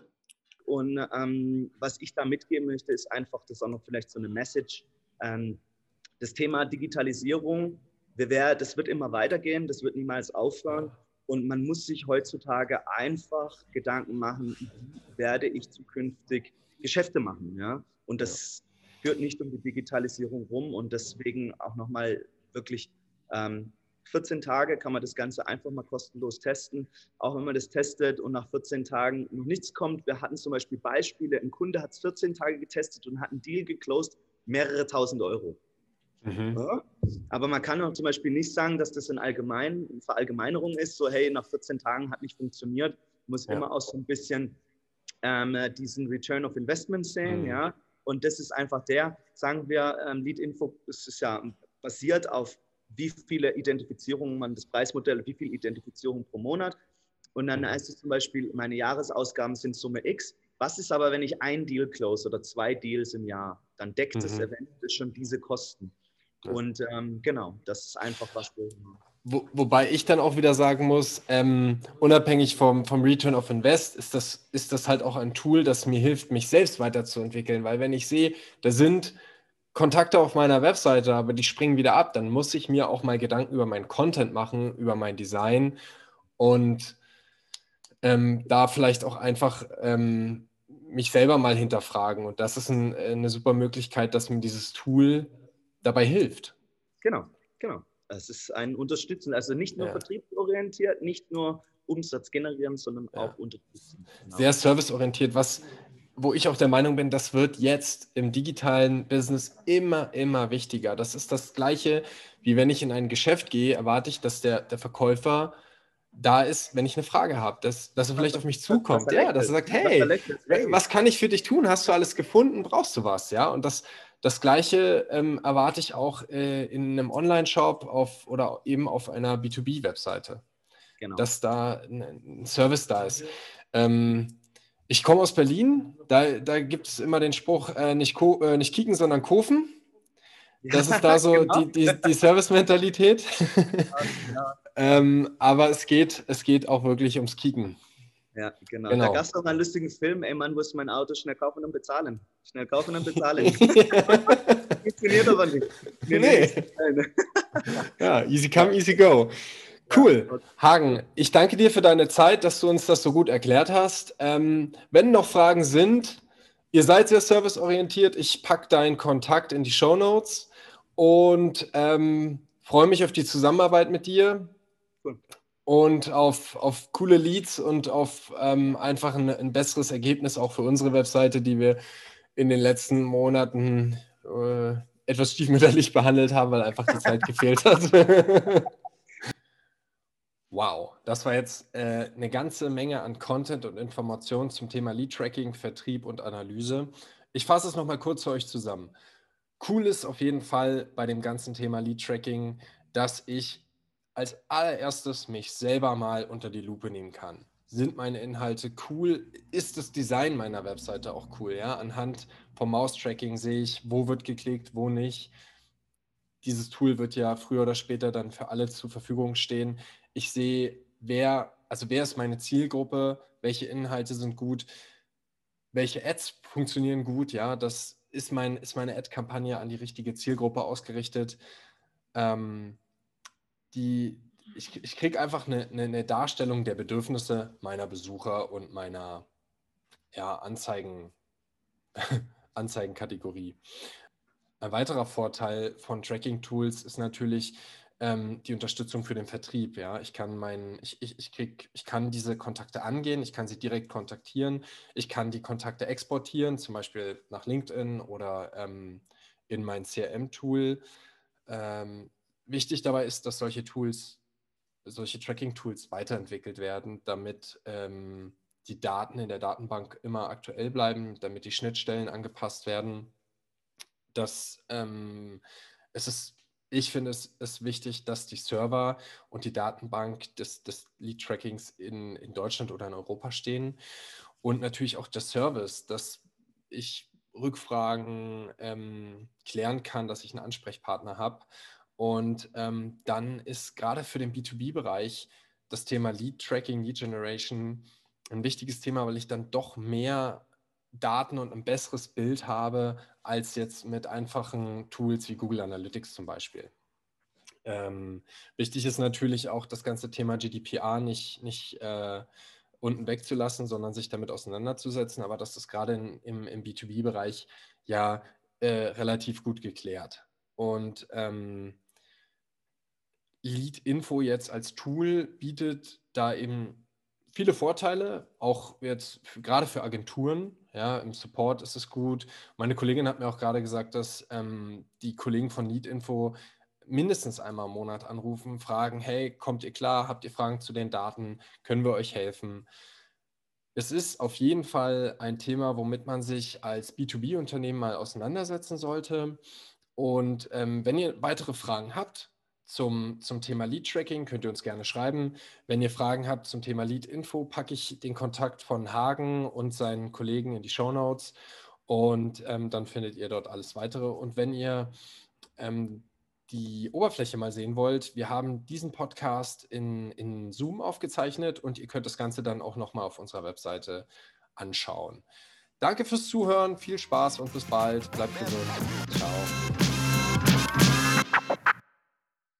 Und ähm, was ich da mitgeben möchte, ist einfach, das ist auch noch vielleicht so eine Message. Ähm, das Thema Digitalisierung, wär, das wird immer weitergehen, das wird niemals aufhören. Und man muss sich heutzutage einfach Gedanken machen, wie werde ich zukünftig Geschäfte machen. Ja? Und das ja. führt nicht um die Digitalisierung rum. Und deswegen auch nochmal wirklich ähm, 14 Tage kann man das Ganze einfach mal kostenlos testen. Auch wenn man das testet und nach 14 Tagen noch nichts kommt. Wir hatten zum Beispiel Beispiele, ein Kunde hat es 14 Tage getestet und hat einen Deal geclosed, mehrere tausend Euro. Mhm. Ja? Aber man kann auch zum Beispiel nicht sagen, dass das in allgemein, eine Verallgemeinerung ist, so hey, nach 14 Tagen hat nicht funktioniert. Man muss ja. immer auch so ein bisschen ähm, diesen Return of Investment sehen, mhm. ja. Und das ist einfach der, sagen wir, ähm, Lead Info, das ist ja basiert auf wie viele Identifizierungen man, das Preismodell, wie viel Identifizierung pro Monat. Und dann heißt es zum Beispiel, meine Jahresausgaben sind Summe X. Was ist aber, wenn ich ein Deal close oder zwei Deals im Jahr? Dann deckt mhm. es eventuell schon diese Kosten. Und ähm, genau, das ist einfach was wir. Wo, wobei ich dann auch wieder sagen muss, ähm, unabhängig vom, vom Return of Invest, ist das, ist das halt auch ein Tool, das mir hilft, mich selbst weiterzuentwickeln. Weil wenn ich sehe, da sind Kontakte auf meiner Webseite, aber die springen wieder ab, dann muss ich mir auch mal Gedanken über meinen Content machen, über mein Design und ähm, da vielleicht auch einfach ähm, mich selber mal hinterfragen. Und das ist ein, eine super Möglichkeit, dass mir dieses Tool dabei hilft. Genau, genau. Es ist ein Unterstützen, also nicht nur ja. vertriebsorientiert, nicht nur Umsatz generieren, sondern ja. auch unterstützen. Genau. Sehr serviceorientiert, was wo ich auch der Meinung bin, das wird jetzt im digitalen Business immer, immer wichtiger. Das ist das Gleiche, wie wenn ich in ein Geschäft gehe, erwarte ich, dass der, der Verkäufer da ist, wenn ich eine Frage habe, dass, dass er vielleicht auf mich zukommt. Ja, dass er sagt, hey, was kann ich für dich tun? Hast du alles gefunden? Brauchst du was? Ja, und das, das Gleiche ähm, erwarte ich auch äh, in einem Online-Shop auf, oder eben auf einer B2B-Webseite. Genau. Dass da ein, Service da ist. Ähm, ich komme aus Berlin, da, da gibt es immer den Spruch, äh, nicht, äh, nicht kicken, sondern kaufen. Das ist da so *laughs* genau. die, die, die Service-Mentalität. Ja, ähm, aber es geht, es geht auch wirklich ums Kicken. Ja, genau. genau. Da gab es noch einen lustigen Film, ey Mann, muss mein Auto schnell kaufen und bezahlen. Schnell kaufen und bezahlen. *laughs* Funktioniert aber nicht. Nee. nee. ja, easy come, easy go. Cool. Hagen, ich danke dir für deine Zeit, dass du uns das so gut erklärt hast. Ähm, wenn noch Fragen sind, ihr seid sehr serviceorientiert. Ich packe deinen Kontakt in die Show Notes und ähm, freue mich auf die Zusammenarbeit mit dir cool. und auf, auf coole Leads und auf ähm, einfach ein, ein, besseres Ergebnis auch für unsere Webseite, die wir in den letzten Monaten äh, etwas stiefmütterlich behandelt haben, weil einfach die Zeit *laughs* gefehlt hat. *laughs* Wow, das war jetzt äh, eine ganze Menge an Content und Informationen zum Thema Lead Tracking, Vertrieb und Analyse. Ich fasse es nochmal kurz für euch zusammen. Cool ist auf jeden Fall bei dem ganzen Thema Lead Tracking, dass ich als allererstes mich selber mal unter die Lupe nehmen kann. Sind meine Inhalte cool? Ist das Design meiner Webseite auch cool? Ja, anhand vom Maustracking sehe ich, wo wird geklickt, wo nicht. Dieses Tool wird ja früher oder später dann für alle zur Verfügung stehen ich sehe, wer, also wer ist meine Zielgruppe, welche Inhalte sind gut, welche Ads funktionieren gut, ja, das ist, mein, ist meine Ad-Kampagne an die richtige Zielgruppe ausgerichtet. Ähm, die, ich, ich kriege einfach eine, eine, eine, Darstellung der Bedürfnisse meiner Besucher und meiner ja, Anzeigen, *laughs* Anzeigenkategorie. Ein weiterer Vorteil von Tracking-Tools ist natürlich, ähm, die Unterstützung für den Vertrieb. Ja, ich kann meinen, ich, ich, ich krieg, ich kann diese Kontakte angehen, ich kann sie direkt kontaktieren, ich kann die Kontakte exportieren, zum Beispiel nach LinkedIn oder ähm, in mein CRM-Tool. Ähm, wichtig dabei ist, dass solche Tools, solche Tracking-Tools weiterentwickelt werden, damit ähm, die Daten in der Datenbank immer aktuell bleiben, damit die Schnittstellen angepasst werden. Das ähm, es ist ich finde es ist wichtig, dass die Server und die Datenbank des, des Lead-Trackings in, in Deutschland oder in Europa stehen. Und natürlich auch der Service, dass ich Rückfragen ähm, klären kann, dass ich einen Ansprechpartner habe. Und ähm, dann ist gerade für den B2B-Bereich das Thema Lead Tracking, Lead Generation ein wichtiges Thema, weil ich dann doch mehr Daten und ein besseres Bild habe als jetzt mit einfachen Tools wie Google Analytics zum Beispiel. Ähm, wichtig ist natürlich auch das ganze Thema GDPR nicht, nicht äh, unten wegzulassen, sondern sich damit auseinanderzusetzen. Aber das ist gerade in, im, im B2B-Bereich ja äh, relativ gut geklärt. Und ähm, Lead Info jetzt als Tool bietet da eben viele Vorteile, auch jetzt gerade für Agenturen. Ja, im Support ist es gut. Meine Kollegin hat mir auch gerade gesagt, dass ähm, die Kollegen von Lead mindestens einmal im Monat anrufen, fragen, hey, kommt ihr klar? Habt ihr Fragen zu den Daten? Können wir euch helfen? Es ist auf jeden Fall ein Thema, womit man sich als B2B-Unternehmen mal auseinandersetzen sollte. Und ähm, wenn ihr weitere Fragen habt zum, zum Thema Lead-Tracking, könnt ihr uns gerne schreiben. Wenn ihr Fragen habt zum Thema Lead-Info, packe ich den Kontakt von Hagen und seinen Kollegen in die Show Notes und ähm, dann findet ihr dort alles weitere. Und wenn ihr ähm, die Oberfläche mal sehen wollt, wir haben diesen Podcast in, in Zoom aufgezeichnet und ihr könnt das Ganze dann auch nochmal auf unserer Webseite anschauen. Danke fürs Zuhören, viel Spaß und bis bald. Bleibt gesund. Ciao.